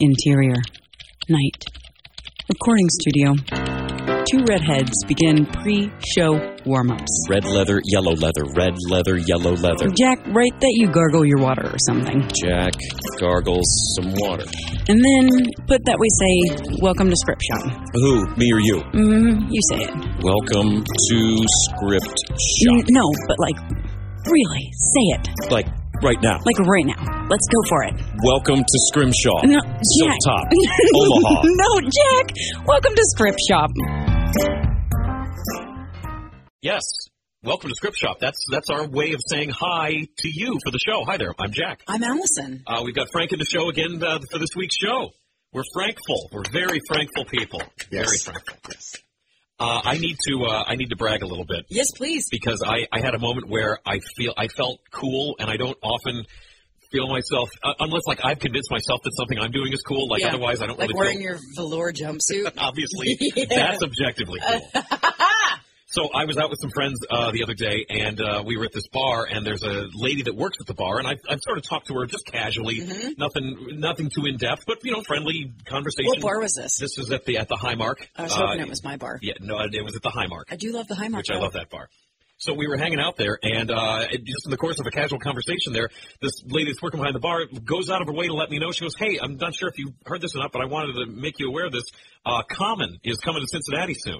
Interior. Night. Recording studio. Two redheads begin pre show warm ups. Red leather, yellow leather, red leather, yellow leather. Jack, write that you gargle your water or something. Jack gargles some water. And then put that we say, Welcome to Script Shop. Who, me or you? Mm-hmm, you say it. Welcome to Script N- Shop. No, but like, really, say it. Like right now. Like right now. Let's go for it. Welcome to Scrimshaw. No, Jack. Top. Omaha. no, Jack. Welcome to Script Shop. Yes. Welcome to Script Shop. That's that's our way of saying hi to you for the show. Hi there. I'm Jack. I'm Allison. Uh, we've got Frank in the show again uh, for this week's show. We're frankful. We're very frankful people. Very frankful. Uh, I need to uh, I need to brag a little bit Yes, please. because I, I had a moment where I feel I felt cool and I don't often feel myself uh, unless like I've convinced myself that something I'm doing is cool. Like Yeah. otherwise I don't Like really wearing feel. your velour jumpsuit. Obviously, Yeah. that's objectively cool. So I was out with some friends uh, the other day, and uh, we were at this bar, and there's a lady that works at the bar, and I, I sort of talked to her just casually, Mm-hmm. nothing, nothing too in depth, but you know, friendly conversation. what bar was this? This was at the at the High Mark. I was Uh, hoping it was my bar. Yeah, no, it was at the High Mark, I do love the High Mark. which I love that bar. So we were hanging out there, and uh, just in the course of a casual conversation there, this lady that's working behind the bar goes out of her way to let me know. She goes, "Hey, I'm not sure if you heard this or not, but I wanted to make you aware of this. Uh, Common is coming to Cincinnati soon."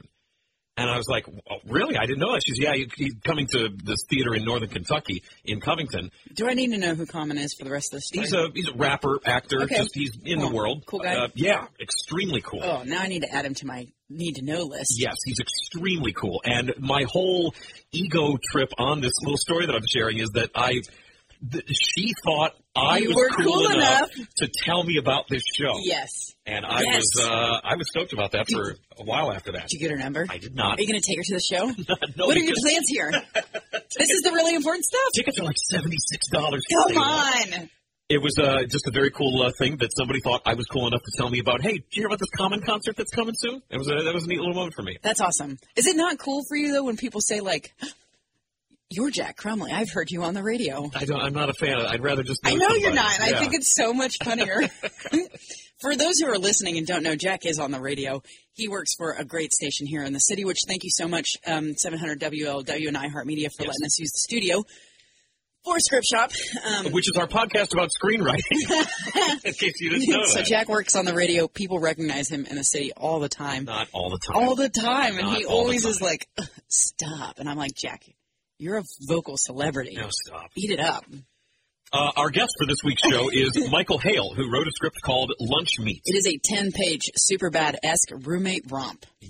And I was like, oh, "Really? I didn't know that." She's, "Yeah, he's coming to this theater in Northern Kentucky, in Covington. Do I need to know who Common is for the rest of the story? He's a he's a rapper, actor. Okay. Just he's in Cool. the world. Cool guy? Uh, yeah, extremely cool. Oh, now I need to add him to my need to know list. Yes, he's extremely cool. And my whole ego trip on this little story that I'm sharing is that I, th- she thought I You was were cool, cool enough, to tell me about this show. Yes. And I Yes. was, uh, I was stoked about that for a while after that. Did you get her number? I did not. Are you going to take her to the show? No, what are your plans here? this is the really important stuff. Tickets are like seventy six dollars. Come on. It was uh, just a very cool uh, thing that somebody thought I was cool enough to tell me about. Hey, did you hear about this Common concert that's coming soon? It was a, that was a neat little moment for me. That's awesome. Is it not cool for you though when people say like, "You're Jack Crumley. I've heard you on the radio." I don't. I'm not a fan. of I'd rather just. I know somebody. you're not, and I think it's so much funnier. for those who are listening and don't know, Jack is on the radio. He works for a great station here in the city, which thank you so much, um, 700 WLW and iHeartMedia for letting us use the studio for Script Shop. Um, which is our podcast about screenwriting. in case you didn't know so that. Jack works on the radio. People recognize him in the city all the time. Not all the time. all the time, and he always is like, "Stop!" And I'm like, "Jack, you're a vocal celebrity. no, stop. Eat it up." Uh, our guest for this week's show is Michael Hale, who wrote a script called Lunch Meat. It is a 10 page Superbad esque roommate romp. It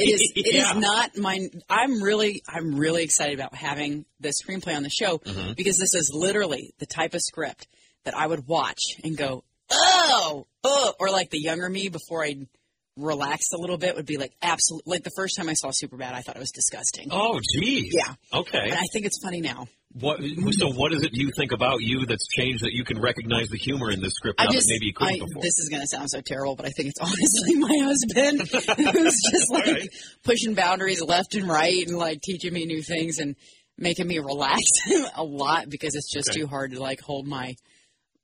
is. It is Yeah. not my. I'm really. I'm really excited about having the screenplay on the show Mm-hmm. because this is literally the type of script that I would watch and go, oh, oh, or like the younger me before I relaxed a little bit would be like absolute. Like the first time I saw Superbad, I thought it was disgusting. Oh, geez. Yeah. Okay. And I think it's funny now. What? So, what is it you think about you that's changed that you can recognize the humor in this script I now just, that maybe you couldn't I, before? this is going to sound so terrible, but I think it's honestly my husband who's just like right. pushing boundaries left and right and like teaching me new things and making me relax a lot because it's just Okay. too hard to like hold my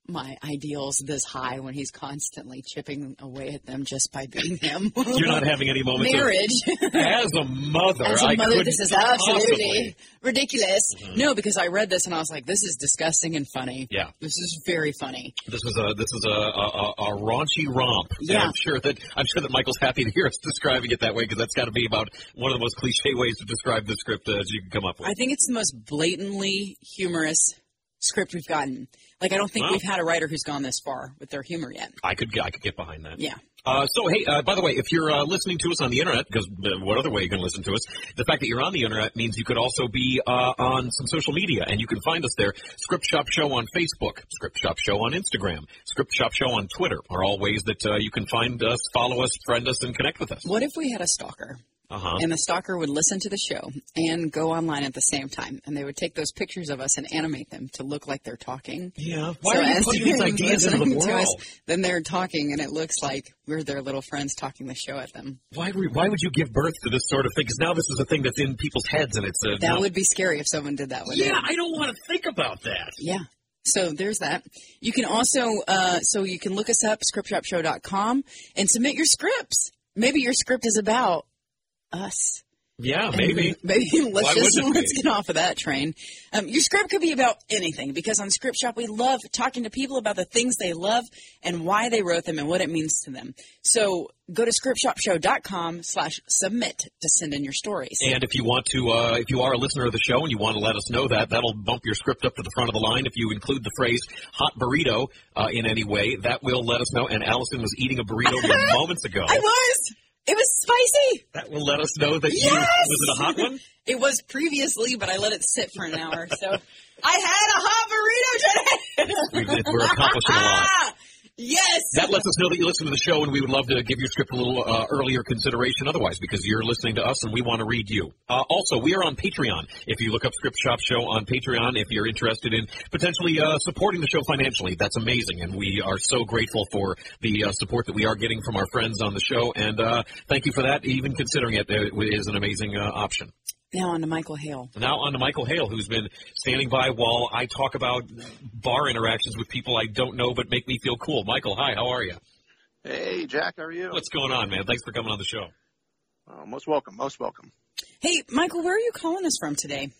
my ideals this high when he's constantly chipping away at them just by being him. You're not having any moments marriage. of, as a mother. As a mother, this is absolutely possibly. ridiculous. Mm-hmm. No, because I read this and I was like, this is disgusting and funny. Yeah. This is very funny. This was a this is a, a, a, a raunchy romp. Yeah. I'm sure that I'm sure that Michael's happy to hear us describing it that way because that's got to be about one of the most cliche ways to describe the script uh, as you can come up with. I think it's the most blatantly humorous script we've gotten. Like, I don't think Wow. we've had a writer who's gone this far with their humor yet. I could get- I could get behind that. Yeah. Uh, so hey, uh, by the way, if you're uh, listening to us on the internet, because uh, what other way you can listen to us? The fact that you're on the internet means you could also be uh, on some social media, and you can find us there. Script Shop Show on Facebook, Script Shop Show on Instagram, Script Shop Show on Twitter are all ways that uh, you can find us, follow us, friend us, and connect with us. What if we had a stalker? Uh huh. And the stalker would listen to the show and go online at the same time, and they would take those pictures of us and animate them to look like they're talking. Yeah. Why So are you putting these ideas into the to world? us, then they're talking, and it looks like we're their little friends talking the show at them. Why, why would you give birth to this sort of thing? Because now this is a thing that's in people's heads, and it's uh, That not- would be scary if someone did that. Wouldn't Yeah, it? I don't want to think about that. Yeah. So there's that. You can also, uh, so you can look us up, scriptshopshow.com, and submit your scripts. Maybe your script is about us. Yeah, maybe. Maybe let's Why just let's be? get off of that train. Um, your script could be about anything because on Script Shop we love talking to people about the things they love and why they wrote them and what it means to them. So go to scriptshopshow.com slash submit to send in your stories. And if you want to, uh, if you are a listener of the show and you want to let us know that, that'll bump your script up to the front of the line. If you include the phrase "hot burrito" uh, in any way, that will let us know. And Allison was eating a burrito moments ago. I was. It was spicy. That will let us know that you Yes! was it a hot one. It was previously, but I let it sit for an hour. So I had a hot burrito today. We- We're accomplishing a lot. Yes. That lets us know that you listen to the show, and we would love to give your script a little uh, earlier consideration otherwise, because you're listening to us and we want to read you. Uh, also, we are on Patreon. If you look up Script Shop Show on Patreon, if you're interested in potentially uh, supporting the show financially, that's amazing, and we are so grateful for the uh, support that we are getting from our friends on the show, and uh, thank you for that. Even considering it, it is an amazing uh, option. Now on to Michael Hale. Now on to Michael Hale, who's been standing by while I talk about bar interactions with people I don't know but make me feel cool. Michael, hi, how are you? Hey, Jack, how are you? What's going on, man? Thanks for coming on the show. Uh, most welcome, most welcome. Hey, Michael, where are you calling us from today?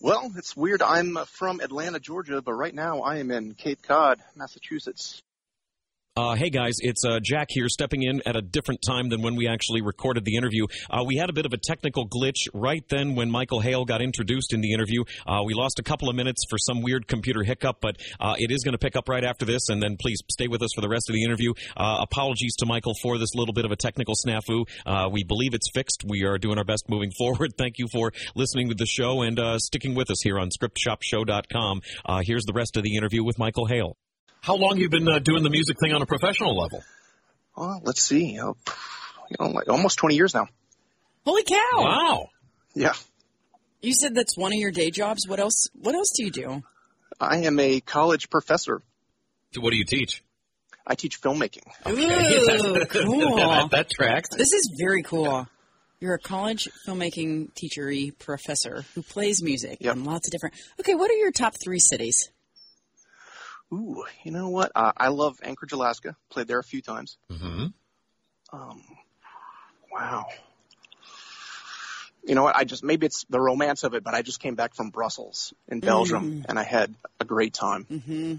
Well, it's weird. I'm uh, from Atlanta, Georgia, but right now I am in Cape Cod, Massachusetts. Uh, hey guys, it's uh, Jack here, stepping in at a different time than when we actually recorded the interview. Uh, we had a bit of a technical glitch right then when Michael Hale got introduced in the interview. Uh, we lost a couple of minutes for some weird computer hiccup, but uh, it is going to pick up right after this, and then please stay with us for the rest of the interview. Uh, apologies to Michael for this little bit of a technical snafu. Uh, we believe it's fixed. We are doing our best moving forward. Thank you for listening to the show and uh, sticking with us here on ScriptShopShow.com. Uh, here's the rest of the interview with Michael Hale. How long you been uh, doing the music thing on a professional level? Well, let's see. Uh, you know, like almost 20 years now. Holy cow! Wow. Yeah. You said that's one of your day jobs. What else? What else do you do? I am a college professor. What do you teach? I teach filmmaking. Ooh, cool. that, that tracks. This is very cool. You're a college filmmaking teachery professor who plays music Yep. in lots of different. Okay, what are your top three cities? Ooh, you know what? Uh, I love Anchorage, Alaska. Played there a few times. hmm Um, wow. You know what? I just maybe it's the romance of it, but I just came back from Brussels in Belgium, and I had a great time. Mm-hmm.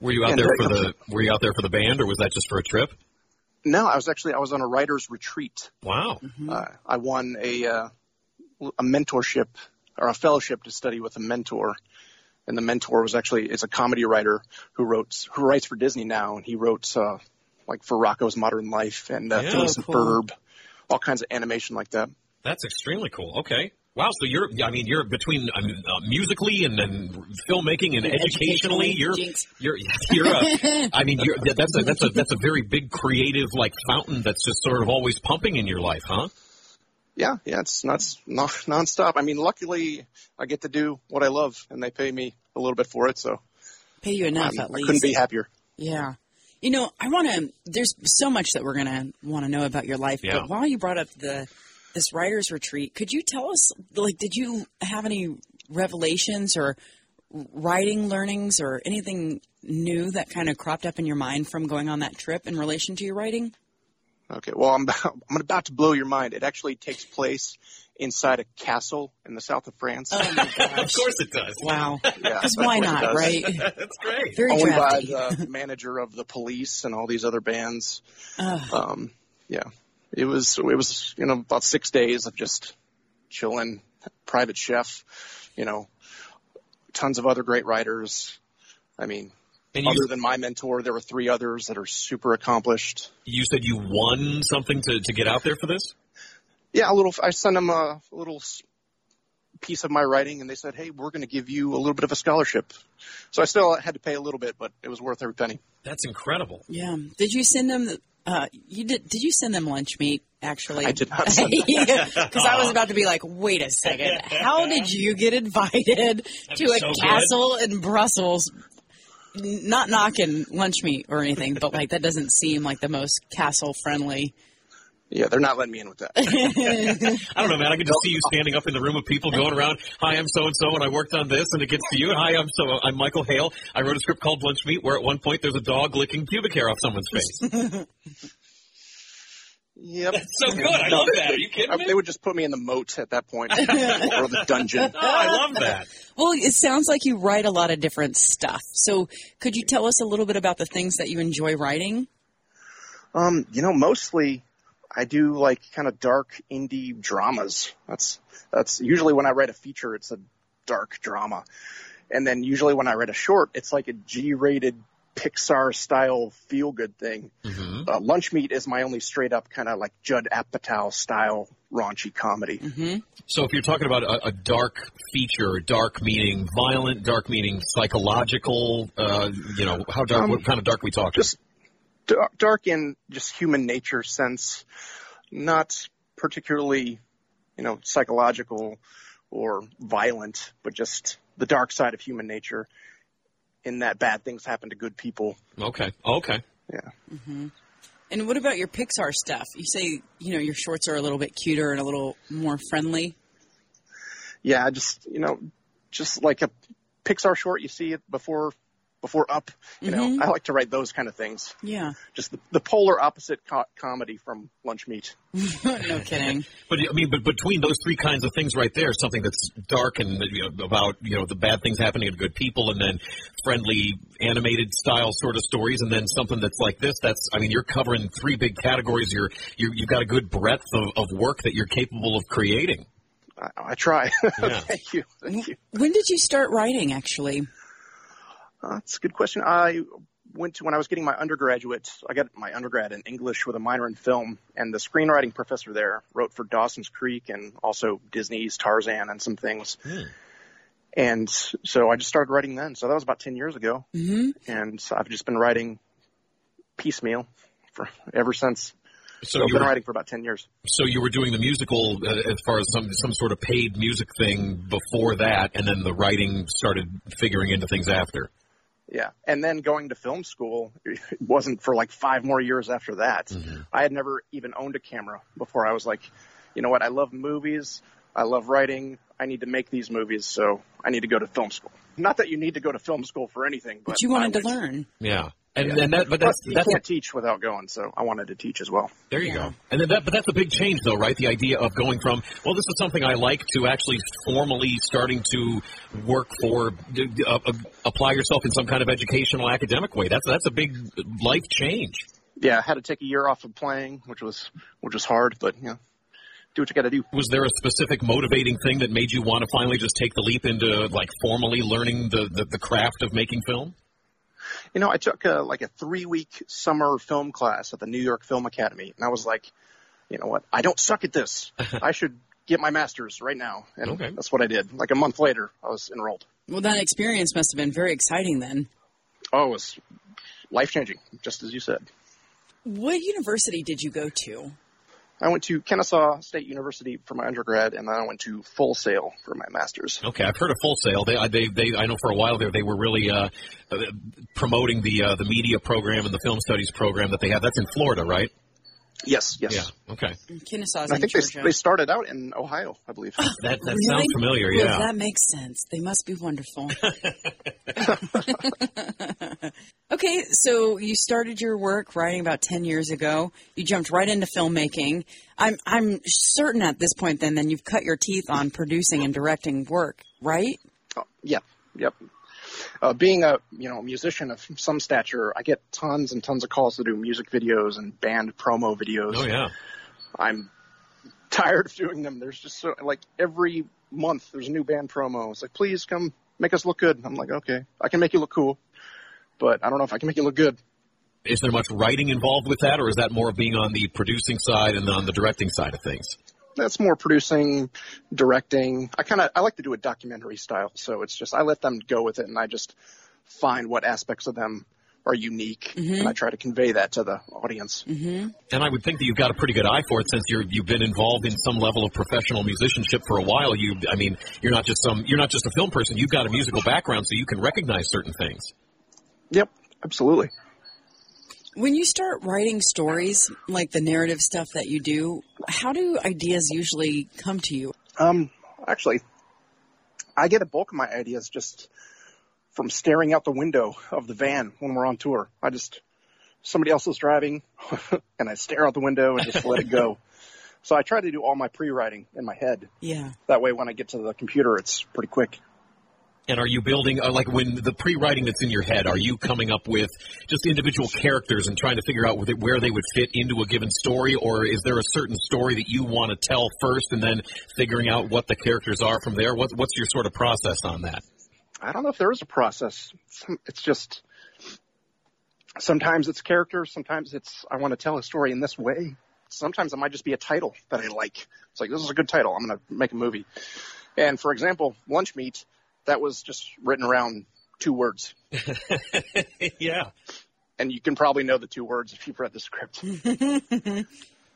Were you out And there for the Were you out there for the band, or was that just for a trip? No, I was actually I was on a writer's retreat. Wow. Uh, I won a uh, a mentorship or a fellowship to study with a mentor, and the mentor was actually is a comedy writer who wrote who writes for Disney now, and he wrote uh, like for Rocko's Modern Life and uh, Yeah. Phineas Oh, and cool. Ferb, all kinds of animation like that. That's extremely cool. Okay. Wow. So you're, I mean, you're between um, uh, musically and, and filmmaking and, And educationally. educationally, You're, jinx. you're, you're. A, I mean, you're, that's a that's a that's a very big creative like fountain that's just sort of always pumping in your life, huh? Yeah, yeah, it's not non nonstop. I mean, luckily I get to do what I love, and they pay me a little bit for it, so Pay you enough I'm- at I couldn't be happier. Yeah. You know, I want to. There's so much that we're gonna want to know about your life. Yeah. But while you brought up the this writers retreat, could you tell us, like, did you have any revelations or writing learnings or anything new that kind of cropped up in your mind from going on that trip in relation to your writing? Okay, well, I'm about, I'm about to blow your mind. It actually takes place inside a castle in the south of France. Oh of course it does. wow. yeah, Because of why not, does. right? That's great. Very Owned by the manager of the police and all these other bands. Ugh. Um, yeah, it was it was you know about six days of just chilling, private chef, you know, tons of other great writers. I mean, And you, other than my mentor, there were three others that are super accomplished. you said you won something to, to get out there for this. Yeah, a little. I sent them a little piece of my writing, and they said, "Hey, we're going to give you a little bit of a scholarship." So I still had to pay a little bit, but it was worth every penny. That's incredible. Yeah. Did you send them? Uh, you did. Did you send them lunch meat? Actually, I did not. Because I was about to be like, wait a second, how did you get invited to a so good. castle in Brussels? N- Not knocking lunch meat or anything, but like that doesn't seem like the most castle friendly. Yeah, they're not letting me in with that. I don't know, man. I can just see you standing up in the room of people going around. Hi, I'm so and so, and I worked on this, and it gets to you. Hi, I'm so I'm Michael Hale. I wrote a script called Lunch Meat, where at one point there's a dog licking pubic hair off someone's face. Yep. That's so good. I love that. Are you kidding me? They would just put me in the moat at that point, or the dungeon. Oh, I love that. Well, it sounds like you write a lot of different stuff. So, could you tell us a little bit about the things that you enjoy writing? Um, you know, mostly I do like kind of dark indie dramas. That's that's usually when I write a feature, it's a dark drama, and then usually when I write a short, it's like a G-rated Pixar style feel good thing. Mm-hmm. Uh, Lunch Meat is my only straight up kind of like Judd Apatow style raunchy comedy. So if you're talking about a, a dark feature, dark meaning violent, dark meaning psychological, uh, you know, how dark? Um, what kind of dark we talking? Just dar- dark in just human nature sense, not particularly, you know, psychological or violent, but just the dark side of human nature. In that bad things happen to good people. okay, okay. Yeah. mhm And what about your Pixar stuff? You say, you know, your shorts are a little bit cuter and a little more friendly. Yeah, just you know, just like a Pixar short you see it before before Up. You know, mm-hmm. I like to write those kind of things. Yeah. Just the, the polar opposite co- comedy from Lunch Meat. no kidding. But I mean, but between those three kinds of things right there, something that's dark and you know, about you know the bad things happening to good people, and then friendly animated style sort of stories, and then something that's like this. That's I mean, you're covering three big categories. You're, you're you've got a good breadth of, of work that you're capable of creating. I, I try. Yeah. Thank you. Thank you. When did you start writing, actually? Uh, that's a good question. I went to when I was getting my undergraduate. I got my undergrad in English with a minor in film, and the screenwriting professor there wrote for Dawson's Creek and also Disney's Tarzan and some things. And so I just started writing then. So that was about ten years ago, hmm and I've just been writing piecemeal for ever since. So So I've you been were, writing for about ten years. so you were doing the musical uh, as far as some some sort of paid music thing before that, and then the writing started figuring into things after. Yeah. And then going to film school it wasn't for like five more years after that. Mm-hmm. I had never even owned a camera before I was like, you know what? I love movies. I love writing. I need to make these movies. So I need to go to film school. Not that you need to go to film school for anything, but But you wanted to learn. Yeah, and Yeah. and that but But that's you that's can't teach without going. So I wanted to teach as well. There you Yeah. go. And then that, but that's a big change, though, right? The idea of going from, well, this is something I like to actually formally starting to work for, d- d- uh, uh, apply yourself in some kind of educational, academic way. That's that's a big life change. Yeah. I had to take a year off of playing, which was, which was hard, but you know, do what you got to do. Was there a specific motivating thing that made you want to finally just take the leap into like formally learning the the, the craft of making film? You know, I took a, like a three week summer film class at the New York Film Academy, and I was like, you know what? I don't suck at this. I should get my master's right now. And Okay. that's what I did. Like a month later, I was enrolled. Well, that experience must have been very exciting then. Oh, it was life changing, just as you said. What university did you go to? I went to Kennesaw State University for my undergrad, and then I went to Full Sail for my master's. Okay, I've heard of Full Sail. They, they, they, I know for a while there they were really uh, uh, promoting the uh, the media program and the film studies program that they have. That's in Florida, right? Yes, yes. Yeah. Okay. Kennesaw's I think they, Georgia. they started out in Ohio, I believe. That that Really? sounds familiar. Well, Yeah. that makes sense. They must be wonderful. okay, so you started your work writing about 10 years ago. You jumped right into filmmaking. I'm I'm certain at this point then then you've cut your teeth on producing and directing work, right? Oh, yeah, yep. Uh, being a you know musician of some stature, I get tons and tons of calls to do music videos and band promo videos. Oh yeah. I'm tired of doing them. There's just so like every month there's a new band promo. It's like please come make us look good. I'm like okay, I can make you look cool, but I don't know if I can make you look good. Is there much writing involved with that, or is that more of being on the producing side and on the directing side of things? That's more producing, directing. I kind of I like to do a documentary style, so it's just I let them go with it, and I just find what aspects of them are unique, mm-hmm. and I try to convey that to the audience. Mm-hmm. And I would think that you've got a pretty good eye for it since you're you've been involved in some level of professional musicianship for a while. You, I mean, you're not just some you're not just a film person. You've got a musical background, so you can recognize certain things. Yep, absolutely. When you start writing stories, like the narrative stuff that you do, how do ideas usually come to you? Um, actually, I get a bulk of my ideas just from staring out the window of the van when we're on tour. I just somebody else is driving, and I stare out the window and just let it go. So I try to do all my pre-writing in my head. Yeah. That way, when I get to the computer, it's pretty quick. And are you building, uh, like when the pre-writing that's in your head, are you coming up with just individual characters and trying to figure out where they would fit into a given story, or is there a certain story that you want to tell first and then figuring out what the characters are from there? What's, what's your sort of process on that? I don't know if there is a process. It's just sometimes it's characters, sometimes it's I want to tell a story in this way. Sometimes it might just be a title that I like. It's like this is a good title. I'm going to make a movie. And for example, Lunch Meat, that was just written around two words. yeah. And you can probably know the two words if you've read the script.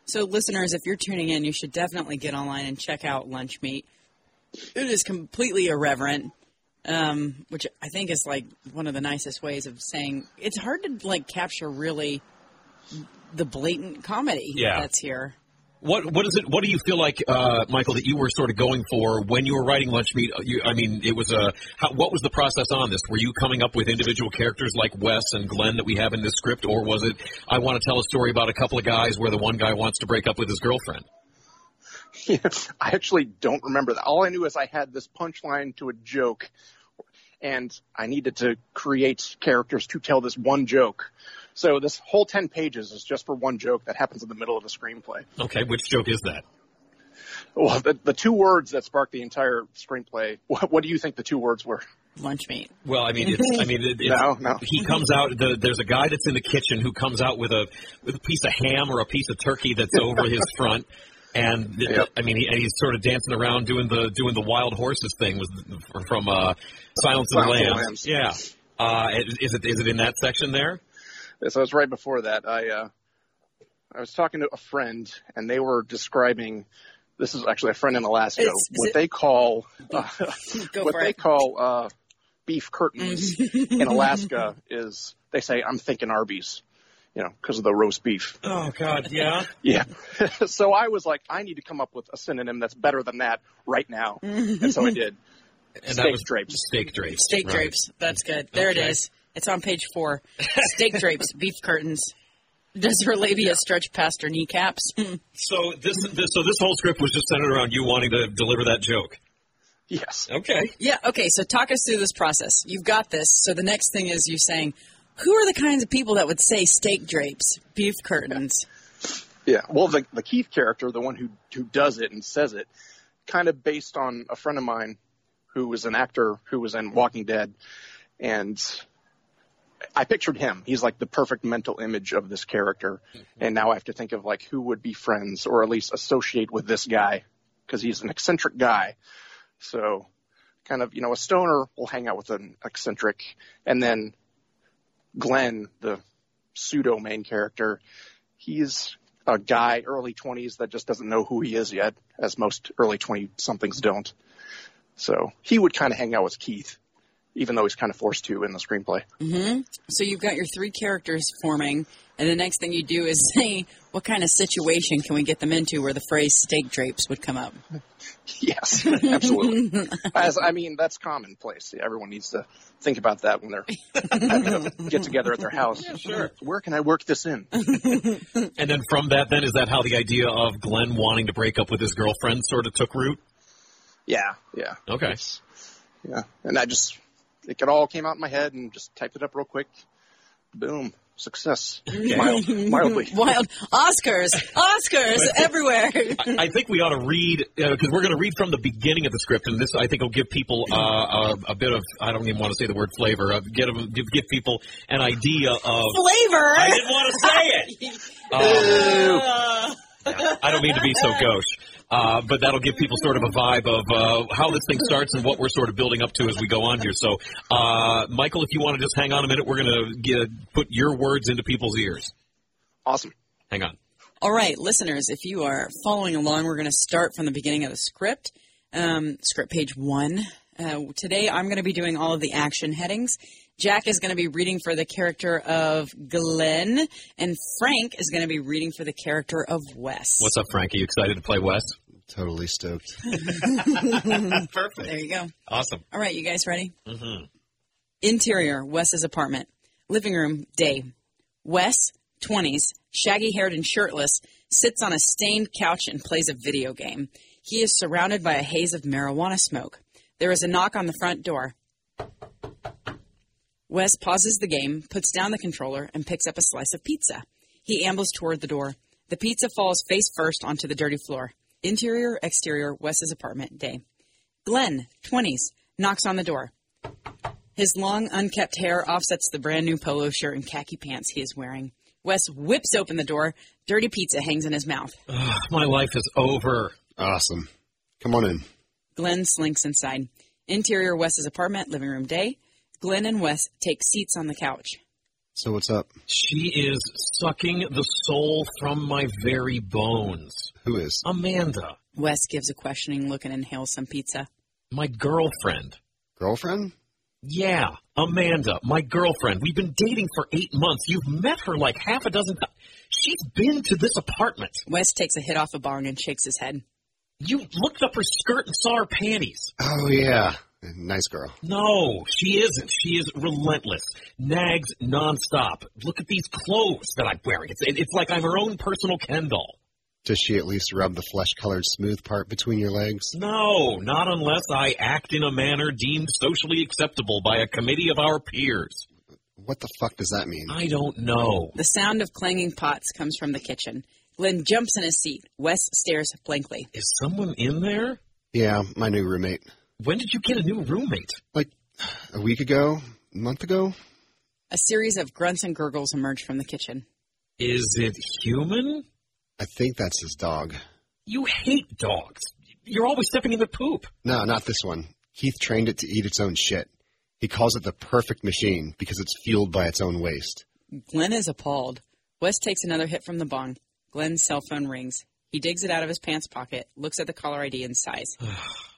so, listeners, if you're tuning in, you should definitely get online and check out Lunch Meat. It is completely irreverent um, which I think is like one of the nicest ways of saying it's hard to like capture really the blatant comedy yeah. that's here. What what is it? What do you feel like, uh, Michael, that you were sort of going for when you were writing Lunch Meat? You, I mean, it was a. How, what was the process on this? Were you coming up with individual characters like Wes and Glenn that we have in this script, or was it I want to tell a story about a couple of guys where the one guy wants to break up with his girlfriend? I actually don't remember that. All I knew is I had this punchline to a joke and I needed to create characters to tell this one joke. So this whole 10 pages is just for one joke that happens in the middle of the screenplay. Okay, which joke is that? Well, the, the two words that sparked the entire screenplay, what, what do you think the two words were? Lunch meat. Well, I mean, it's, I mean, it, it's, no, no. He comes out. The, there's a guy that's in the kitchen who comes out with a with a piece of ham or a piece of turkey that's over his front, and yep. I mean, he, he's sort of dancing around doing the doing the wild horses thing was from uh, Silence of the Lambs. Lambs. Yeah, uh, is it is it in that section there? So it's right before that. I uh, I was talking to a friend, and they were describing. This is actually a friend in Alaska. Is, is what it, they call uh, what they it. call uh, beef curtains in Alaska is they say I'm thinking Arby's you know, because of the roast beef. Oh God, yeah, yeah. so I was like, I need to come up with a synonym that's better than that right now, and so I did. And steak that was drapes. Steak drapes. Steak right. drapes. That's good. There okay. it is. It's on page four. Steak drapes, beef curtains. Does her labia stretch past her kneecaps? so this, this, so this whole script was just centered around you wanting to deliver that joke. Yes. Okay. Yeah. Okay. So talk us through this process. You've got this. So the next thing is you saying, who are the kinds of people that would say steak drapes, beef curtains? Yeah, well, the, the Keith character, the one who who does it and says it, kind of based on a friend of mine who was an actor who was in Walking Dead, and I pictured him. He's like the perfect mental image of this character, mm-hmm. and now I have to think of like who would be friends or at least associate with this guy because he's an eccentric guy. So, kind of, you know, a stoner will hang out with an eccentric, and then Glenn, the pseudo main character, he's a guy early 20s that just doesn't know who he is yet, as most early 20 somethings don't. So he would kind of hang out with Keith, even though he's kind of forced to in the screenplay. Mm-hmm. So you've got your three characters forming, and the next thing you do is say, what kind of situation can we get them into where the phrase steak drapes would come up? Yes, absolutely. As I mean, that's commonplace. Everyone needs to think about that when they're get together at their house. Yeah, sure. Where can I work this in? and then from that, then is that how the idea of Glenn wanting to break up with his girlfriend sort of took root? Yeah, yeah. Okay. It's, yeah, and I just it all came out in my head and just typed it up real quick. Boom success. Mild, mildly. Wild Oscars, Oscars everywhere. I, I, think we ought to read because uh, we're going to read from the beginning of the script, and this I think will give people uh, a, a, bit of I don't even want to say the word flavor. Uh, get them, give, give people an idea of flavor. I didn't want to say it. Uh, I don't mean to be so gauche. Uh, but that'll give people sort of a vibe of uh, how this thing starts and what we're sort of building up to as we go on here. So, uh, Michael, if you want to just hang on a minute, we're going to put your words into people's ears. Awesome. Hang on. All right, listeners, if you are following along, we're going to start from the beginning of the script, um, script page one. Uh, today, I'm going to be doing all of the action headings, Jack is going to be reading for the character of Glenn, and Frank is going to be reading for the character of Wes. What's up, Frank? Are you excited to play Wes? Totally stoked. Perfect. There you go. Awesome. All right, you guys ready? Mm-hmm. Interior, Wes's apartment. Living room, day. Wes, 20s, shaggy haired and shirtless, sits on a stained couch and plays a video game. He is surrounded by a haze of marijuana smoke. There is a knock on the front door. Wes pauses the game, puts down the controller, and picks up a slice of pizza. He ambles toward the door. The pizza falls face first onto the dirty floor. Interior, exterior, Wes's apartment, day. Glenn, 20s, knocks on the door. His long, unkept hair offsets the brand new polo shirt and khaki pants he is wearing. Wes whips open the door. Dirty pizza hangs in his mouth. Ugh, my life is over. Awesome. Come on in. Glenn slinks inside. Interior, Wes's apartment, living room, day. Glenn and Wes take seats on the couch. So what's up? She is sucking the soul from my very bones. Who is? Amanda, Wes gives a questioning look and inhales some pizza. my girlfriend. Girlfriend? Yeah, Amanda, my girlfriend. We've been dating for eight months. You've met her like half a dozen times. She's been to this apartment. Wes takes a hit off a bong and shakes his head. You looked up her skirt and saw her panties. Oh yeah. Nice girl. No, she isn't. She is relentless. Nags nonstop. Look at these clothes that I'm wearing. It's, it's like I'm her own personal Ken doll. Does she at least rub the flesh colored smooth part between your legs? No, not unless I act in a manner deemed socially acceptable by a committee of our peers. What the fuck does that mean? I don't know. The sound of clanging pots comes from the kitchen. Glenn jumps in his seat. Wes stares blankly. Is someone in there? Yeah, my new roommate. When did you get a new roommate? Like a week ago, a month ago? A series of grunts and gurgles emerge from the kitchen. Is it human? I think that's his dog. You hate dogs. You're always stepping in the poop. No, not this one. Keith trained it to eat its own shit. He calls it the perfect machine because it's fueled by its own waste. Glenn is appalled. Wes takes another hit from the bong. Glenn's cell phone rings. He digs it out of his pants pocket, looks at the caller ID, and sighs.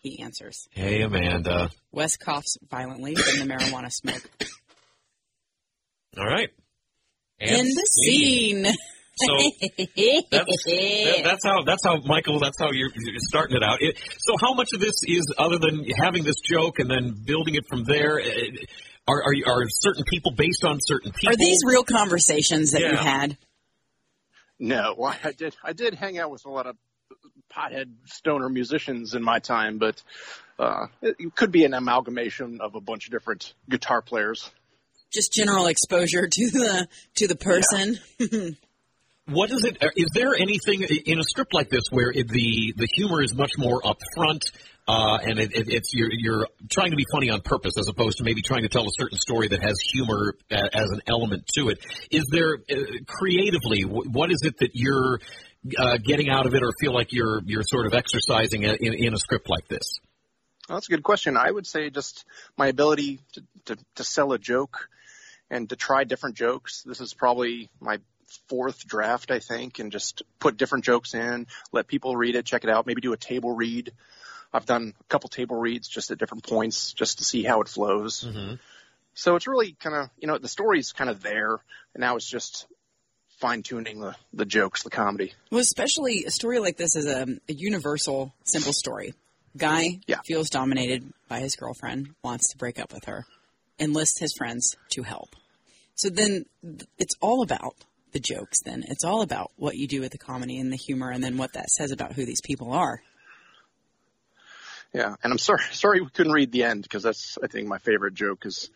he answers. Hey, Amanda. Wes coughs violently from the marijuana smoke. All right. In the scene. So that's, that, that's how that's how Michael. That's how you're, you're starting it out. It, so how much of this is other than having this joke and then building it from there? uh, Are are, are certain people based on certain people? Are these real conversations that you Yeah. had? No, well, I did. I did hang out with a lot of pothead stoner musicians in my time, but uh, it, it could be an amalgamation of a bunch of different guitar players. Just general exposure to the to the person. What is it? uh, there anything in a script like this where it, the the humor is much more upfront, uh, and it, it, it's you're you're trying to be funny on purpose as opposed to maybe trying to tell a certain story that has humor a, as an element to it? Is there uh, creatively what is it that you're uh, getting out of it, or feel like you're you're sort of exercising in, in, in a script like this? Well, that's a good question. I would say just my ability to, to, to sell a joke and to try different jokes. This is probably my fourth draft, I think, and just put different jokes in, let people read it, check it out, maybe do a table read. I've done a couple table reads just at different points just to see how it flows. Mm-hmm. So it's really kind of, you know, the story's kind of there, and now it's just fine tuning the, the jokes, the comedy. Well, especially a story like this is a, a universal, simple story. Guy Yeah. feels dominated by his girlfriend, wants to break up with her, enlists his friends to help. So then it's all about the jokes. Then it's all about what you do with the comedy and the humor, and then what that says about who these people are. Yeah, and I'm sorry, sorry we couldn't read the end because that's I think my favorite joke is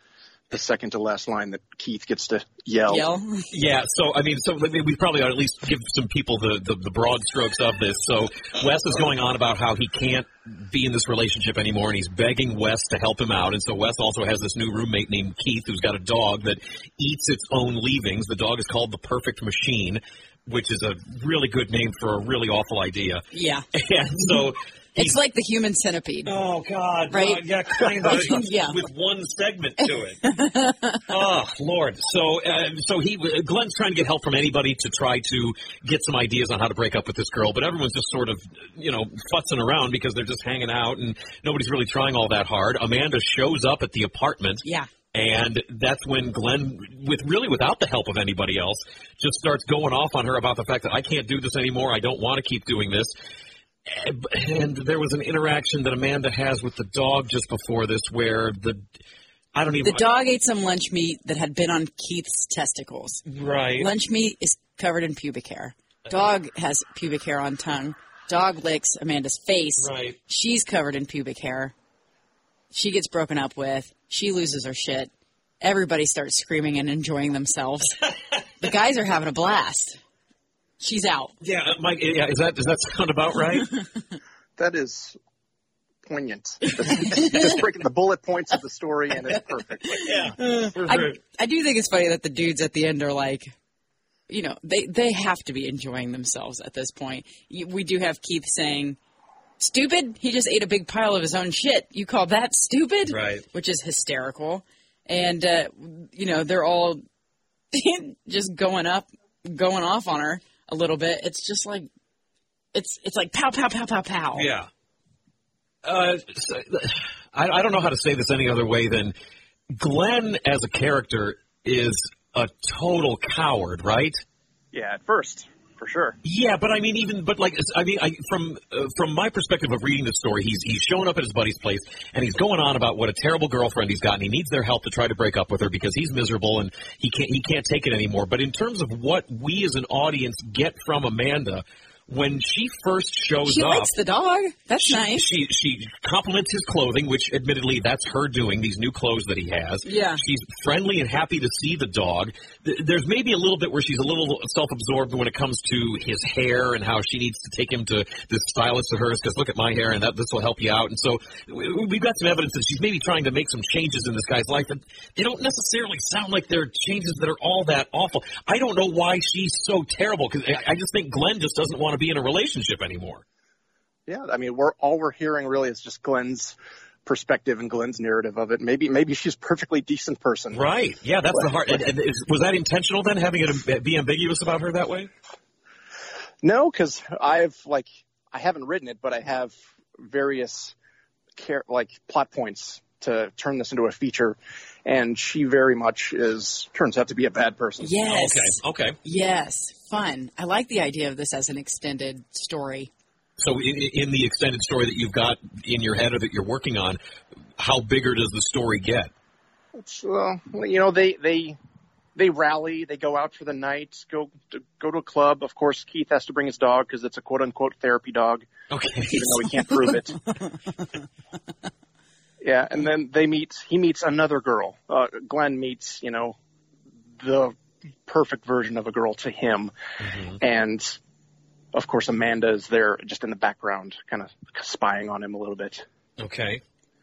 the second to last line that Keith gets to yell. Yell. Yeah, so I mean, so we probably ought to at least give some people the, the, the broad strokes of this. So Wes is going on about how he can't be in this relationship anymore, and he's begging Wes to help him out. And so Wes also has this new roommate named Keith, who's got a dog that eats its own leavings. The dog is called the Perfect Machine, which is a really good name for a really awful idea. Yeah. And so. It's like the human centipede. Oh God! Right? yeah, kind of. Yeah. With one segment to it. oh Lord! So, uh, so he, Glenn's trying to get help from anybody to try to get some ideas on how to break up with this girl, but everyone's just sort of, you know, futzing around because they're just hanging out and nobody's really trying all that hard. Amanda shows up at the apartment. Yeah. And that's when Glenn, with really without the help of anybody else, just starts going off on her about the fact that I can't do this anymore. I don't want to keep doing this. And there was an interaction that Amanda has with the dog just before this, where the I don't even The dog ate some lunch meat that had been on Keith's testicles. right. Lunch meat is covered in pubic hair. Dog has pubic hair on tongue. Dog licks Amanda's face. Right. She's covered in pubic hair. She gets broken up with. She loses her shit. Everybody starts screaming and enjoying themselves. the guys are having a blast. She's out. Yeah, Mike. Yeah, is that does that sound about right? That is poignant. Just, just breaking the bullet points of the story, and it's perfect. I, I do think it's funny that the dudes at the end are like, you know, they they have to be enjoying themselves at this point. We do have Keith saying, "Stupid! He just ate a big pile of his own shit. You call that stupid?" Right. Which is hysterical, and uh, you know they're all just going up, going off on her a little bit. It's just like, it's it's like pow pow pow pow pow. Yeah. Uh, so- I, I don't know how to say this any other way than Glenn as a character is a total coward, right? Yeah, at first, for sure. Yeah, but I mean, even but like I mean, I, from uh, from my perspective of reading the story, he's he's showing up at his buddy's place and he's going on about what a terrible girlfriend he's got, and he needs their help to try to break up with her because he's miserable and he can't he can't take it anymore. But in terms of what we as an audience get from Amanda when she first shows She up, likes the dog. That's she, nice. She she compliments his clothing, which admittedly that's her doing. These new clothes that he has. Yeah. She's friendly and happy to see the dog. There's maybe a little bit where she's a little self-absorbed when it comes to his hair and how she needs to take him to this stylist of hers because look at my hair and that this will help you out. And so we- we've got some evidence that she's maybe trying to make some changes in this guy's life, and they don't necessarily sound like they're changes that are all that awful. I don't know why she's so terrible because I just think Glenn just doesn't want to be in a relationship anymore. Yeah, I mean, we're all we're hearing really is just Glenn's perspective and Glenn's narrative of it. Maybe maybe she's a perfectly decent person. Right. Yeah, that's the heart. And, and is, was that intentional then, having it be ambiguous about her that way? No, because I've like I haven't written it, but I have various care like plot points to turn this into a feature, and she very much is turns out to be a bad person. Yes. Okay. Okay. Yes, fun. I like the idea of this as an extended story. So in, in the extended story that you've got in your head or that you're working on, how bigger does the story get? It's, uh, you know, they they they rally, they go out for the night, go to, go to a club. Of course, Keith has to bring his dog because it's a quote unquote therapy dog, Okay. even though he can't prove it. yeah, and then they meet. He meets another girl. Uh, Glenn meets, you know, the perfect version of a girl to him, and of course Amanda is there just in the background, kind of spying on him a little bit. Okay.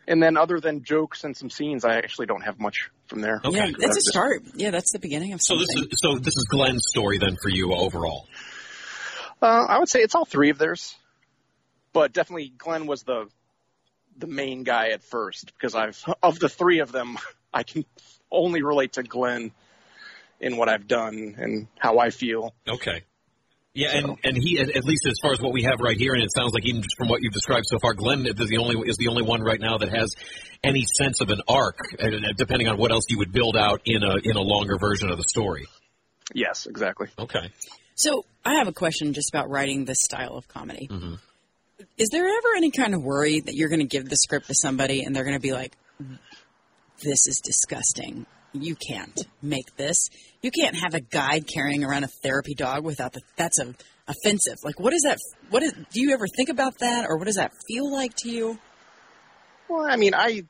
And then, other than jokes and some scenes, I actually don't have much from there. Okay. Yeah, That's that's a just- start. Yeah, that's the beginning of So this is so this is Glenn's story then for you overall. Uh, I would say it's all three of theirs, but definitely Glenn was the the main guy at first because I've of the three of them, I can only relate to Glenn in what I've done and how I feel. Okay. Yeah, and, and he at at least as far as what we have right here, and it sounds like even just from what you've described so far, Glenn is the only is the only one right now that has any sense of an arc, uh, depending on what else you would build out in a in a longer version of the story. Yes, exactly. Okay. So I have a question just about writing this style of comedy. Mm-hmm. Is there ever any kind of worry that you're going to give the script to somebody and they're going to be like, "This is disgusting. You can't make this. You can't have a guy carrying around a therapy dog without the. That's a offensive. Like, what is that? What is? Do you ever think about that, or what does that feel like to you? Well, I mean, I,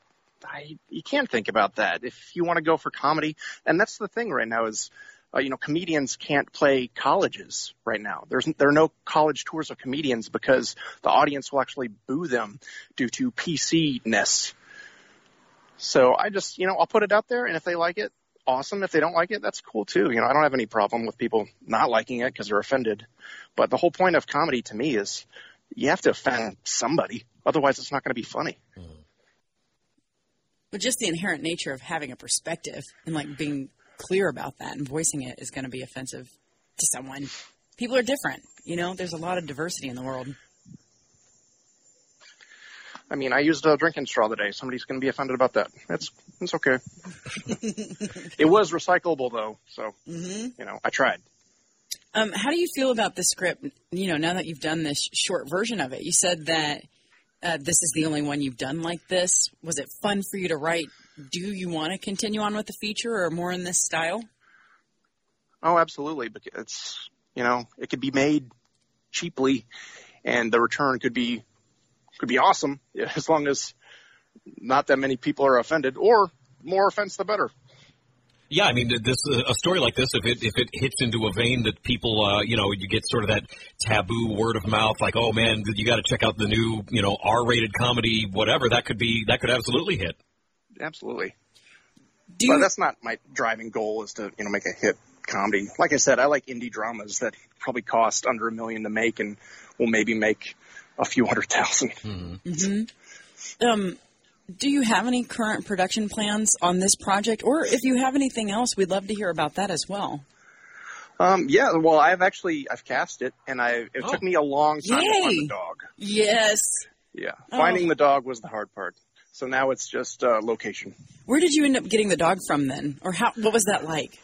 I, you can't think about that if you want to go for comedy, and that's the thing right now is, uh, you know, comedians can't play colleges right now. There's there are no college tours of comedians because the audience will actually boo them due to PC ness. So I just, you know, I'll put it out there, and if they like it, awesome. If they don't like it, that's cool too. You know, I don't have any problem with people not liking it because they're offended. But the whole point of comedy to me is you have to offend somebody, otherwise it's not going to be funny. But just the inherent nature of having a perspective and like being clear about that and voicing it is going to be offensive to someone. People are different, you know. There's a lot of diversity in the world. I mean, I used a drinking straw today. Somebody's going to be offended about that. It's it's okay. it was recyclable though, so Mm-hmm. you know, I tried. Um, how do you feel about the script? You know, now that you've done this short version of it, you said that uh, this is the only one you've done like this. Was it fun for you to write? Do you want to continue on with the feature or more in this style? Oh, absolutely. Because it's you know, it could be made cheaply, and the return could be could be awesome as long as not that many people are offended, or more offense the better. Yeah, I mean, this a story like this, if it if it hits into a vein that people, uh, you know, you get sort of that taboo word of mouth, like, oh man, you got to check out the new, you know, R-rated comedy, whatever. That could be that could absolutely hit. Absolutely. Do But you, that's not my driving goal is to, you know, make a hit comedy. Like I said, I like indie dramas that probably cost under a million to make and will maybe make a few hundred thousand. Hmm. um, do you have any current production plans on this project, or if you have anything else, we'd love to hear about that as well. Um, yeah, well, I've actually, I've cast it and I, it Oh. took me a long time to find the dog. Yes. Yeah. Oh. Finding the dog was the hard part. So now it's just, uh, location. Where did you end up getting the dog from then, or how? What was that like?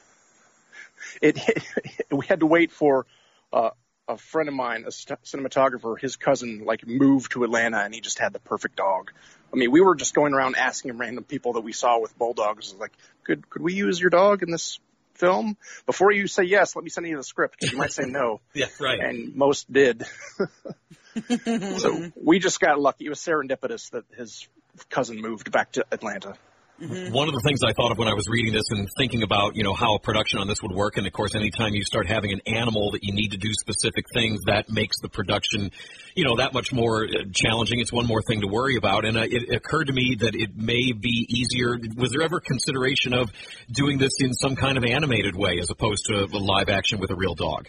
It, it we had to wait for, uh, a friend of mine, a st- cinematographer, his cousin, like moved to Atlanta and he just had the perfect dog. I mean, we were just going around asking random people that we saw with bulldogs, like, could, could we use your dog in this film? Before you say yes, let me send you the script you might say no. Yeah, right. and most did. so we just got lucky. It was serendipitous that his cousin moved back to Atlanta. One of the things I thought of when I was reading this and thinking about, you know, how a production on this would work, and of course, anytime you start having an animal that you need to do specific things, that makes the production, you know, that much more uh, challenging. It's one more thing to worry about, and uh, it occurred to me that it may be easier. Was there ever consideration of doing this in some kind of animated way as opposed to a live action with a real dog?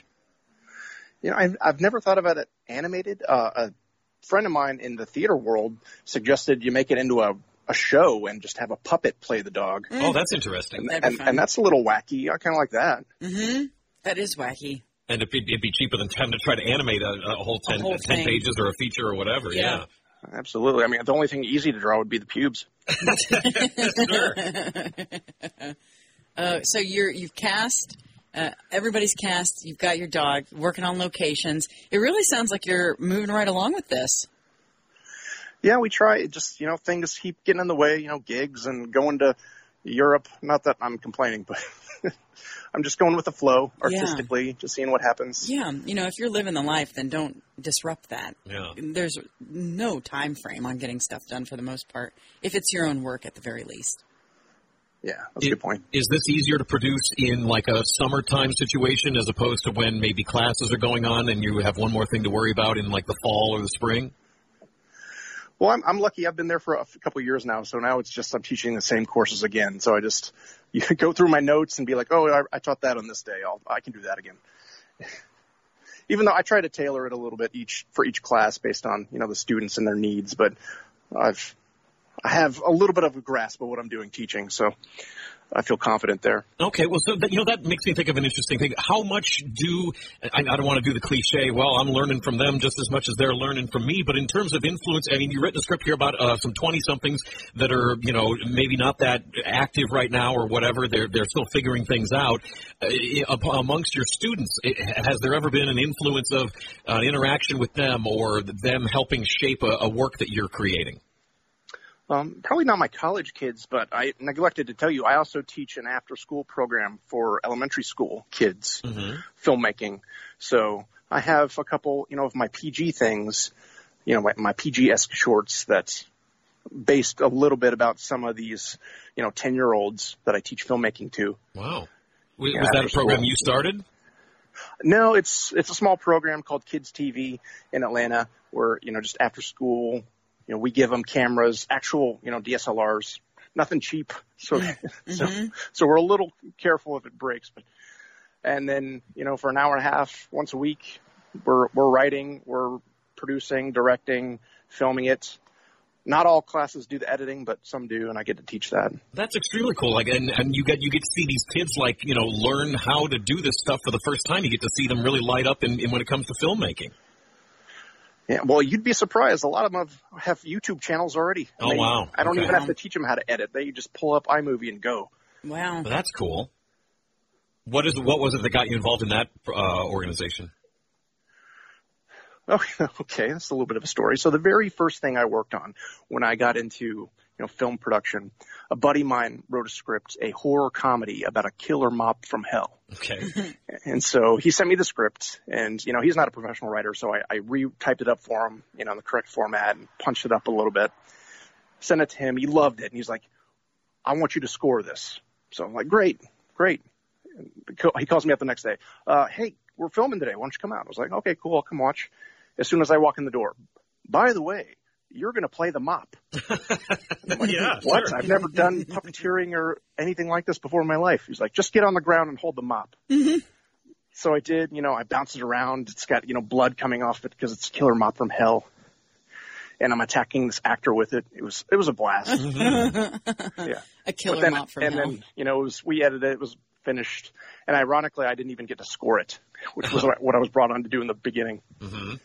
You know, I've, I've never thought about it animated. Uh, a friend of mine in the theater world suggested you make it into a, a show and just have a puppet play the dog. Oh, that's interesting. That'd And, and that's a little wacky. I kind of like that. Mm-hmm. That is wacky. And it'd be, it'd be cheaper than having to try to animate a, a whole 10, whole 10 pages or a feature or whatever. Yeah. yeah. Absolutely. I mean, the only thing easy to draw would be the pubes. Sure. Uh, so you're you've cast. Uh, everybody's cast. You've got your dog working on locations. It really sounds like you're moving right along with this. Yeah, we try. It Just you know, things keep getting in the way. You know, gigs and going to Europe. Not that I'm complaining, but I'm just going with the flow Yeah. artistically, just seeing what happens. Yeah, you know, if you're living the life, then don't disrupt that. Yeah. There's no time frame on getting stuff done for the most part. If it's your own work, at the very least. Yeah, that's a good point. Is this easier to produce in like a summertime situation as opposed to when maybe classes are going on and you have one more thing to worry about in like the fall or the spring? Well, I'm, I'm lucky. I've been there for a couple of years now, so now it's just I'm teaching the same courses again. So I just you go through my notes and be like, oh, I, I taught that on this day. I'll I can do that again. Even though I try to tailor it a little bit each for each class based on you know the students and their needs, but I've I have a little bit of a grasp of what I'm doing teaching, so I feel confident there. Okay, well, so that, you know that makes me think of an interesting thing. How much do I, I don't want to do the cliche? Well, I'm learning from them just as much as they're learning from me. But in terms of influence, I mean, you written a script here about uh, some twenty somethings that are you know maybe not that active right now or whatever. They're they're still figuring things out. Uh, amongst your students, has there ever been an influence of uh, interaction with them or them helping shape a, a work that you're creating? Um, probably not my college kids, but I neglected to tell you, I also teach an after school program for elementary school kids, filmmaking. So I have a couple, you know, of my PG things, you know, my, my PG-esque shorts that's based a little bit about some of these, you know, 10 year olds that I teach filmmaking to. Wow. Was, Yeah, was that a program you started? No, it's, it's a small program called Kids TV in Atlanta where, you know, just after school, you know, we give them cameras, actual, you know, DSLRs, nothing cheap. So, mm-hmm. so, so we're a little careful if it breaks, but, and then, you know, for an hour and a half, once a week, we're, we're writing, we're producing, directing, filming it. Not all classes do the editing, but some do, and I get to teach that. That's extremely cool. Like, and, and you get you get to see these kids like you know learn how to do this stuff for the first time. You get to see them really light up in, in when it comes to filmmaking. Yeah, well, you'd be surprised. A lot of them have, have YouTube channels already. Oh, They- wow. I don't Okay. even have to teach them how to edit. They just pull up iMovie and go. Wow. Well, that's cool. What is what was it that got you involved in that uh, organization? Oh, okay. That's a little bit of a story. So the very first thing I worked on when I got into, you know, film production, a buddy of mine wrote a script, a horror comedy about a killer mop from hell. Okay. And so he sent me the script and, you know, he's not a professional writer. So I, I retyped it up for him, you know, in the correct format and punched it up a little bit, sent it to him. He loved it. And he's like, I want you to score this. So I'm like, great, great. And he calls me up the next day. Uh, hey, we're filming today. Why don't you come out? I was like, okay, cool. I'll come watch. As soon as I walk in the door, by the way, you're going to play the mop. yeah. What? I've never done puppeteering or anything like this before in my life. He's like, just get on the ground and hold the mop. So I did, you know, I bounced it around. It's got, you know, blood coming off it because it's a killer mop from hell. And I'm attacking this actor with it. It was, it was a blast. yeah. A killer then, mop from and hell. then, you know, it was, we edited it. It was finished. And ironically, I didn't even get to score it, which was what I was brought on to do in the beginning. hmm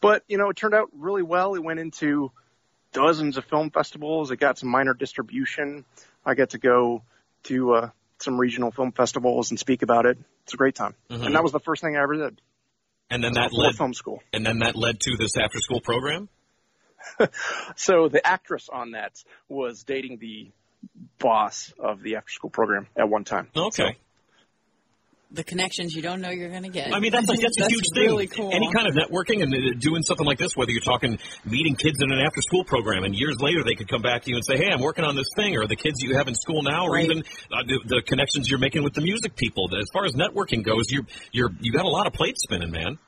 But, you know, it turned out really well. It went into dozens of film festivals. It got some minor distribution. I got to go to uh, some regional film festivals and speak about it. It's a great time. Mhm. And that was the first thing I ever did. And then that led film school. and then that led to this after school program. So the actress on that was dating the boss of the after school program at one time. Okay. The connections you don't know you're going to get. I mean, that's, a that's, a That's huge thing. cool. Any kind of networking and uh, doing something like this, whether you're talking meeting kids in an after school program, and years later they could come back to you and say, hey, I'm working on this thing, or the kids you have in school now, or Right. even uh, the, the connections you're making with the music people. As far as networking goes, you're, you're, you got a lot of plates spinning, man.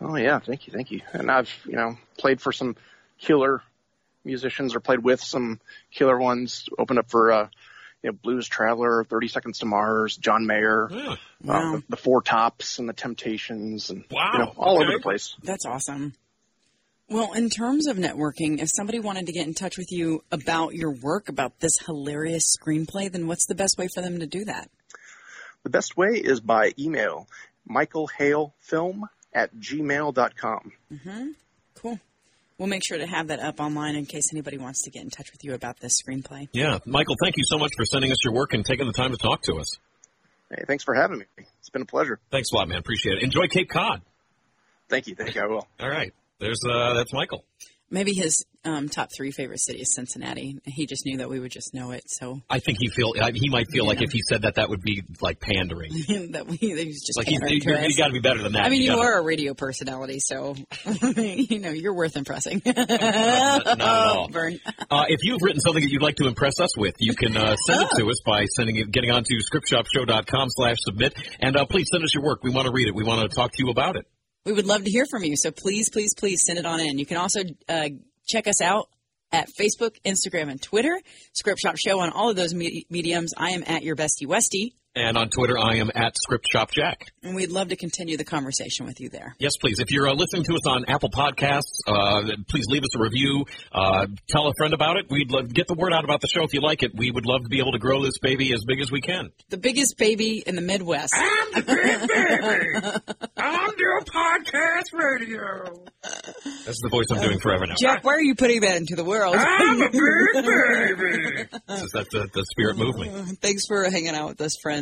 Oh yeah, thank you, thank you. And I've, you know, played for some killer musicians or played with some killer ones. Opened up for, uh, you know, Blues Traveler, 30 Seconds to Mars, John Mayer, Yeah. Wow. uh, the, the Four Tops and the Temptations and, Wow, you know, all okay. over the place. That's awesome. Well, in terms of networking, if somebody wanted to get in touch with you about your work, about this hilarious screenplay, then what's the best way for them to do that? The best way is by email, michaelhalefilm at gmail.com. Cool. We'll make sure to have that up online in case anybody wants to get in touch with you about this screenplay. Yeah. Michael, thank you so much for sending us your work and taking the time to talk to us. Hey, thanks for having me. It's been a pleasure. Thanks a lot, man. Appreciate it. Enjoy Cape Cod. Thank you. Thank you. I will. All right. There's uh, that's Michael. Maybe his um, top three favorite city is Cincinnati. He just knew that we would just know it, so I think he feel he might feel like if he said that, that would be like pandering. that we that he's just Like he, pandering to you, got to be better than that. I mean, you gotta- are a radio personality, so you know you're worth impressing. not at all. Vern. Uh, if you've written something that you'd like to impress us with, you can uh, send it to us by sending it, getting onto scriptshopshow.com slash submit. And uh, please send us your work. We want to read it. We want to talk to you about it. We would love to hear from you, so please, please, please send it on in. You can also uh, check us out at Facebook, Instagram, and Twitter. Script Shop Show on all of those me- mediums. I am at your bestie Westy, And on Twitter, I am at scriptshopjack. and we'd love to continue the conversation with you there. Yes, please. If you're uh, listening to us on Apple Podcasts, uh, please leave us a review. Uh, tell a friend about it. We'd love get the word out about the show if you like it. We would love to be able to grow this baby as big as we can. The biggest baby in the Midwest. I'm the big baby. I'm doing podcast radio. That's the voice I'm doing forever now. Jack, why are you putting that into the world? I'm a big baby. This is that the, the spirit movement. Thanks for hanging out with us, friends.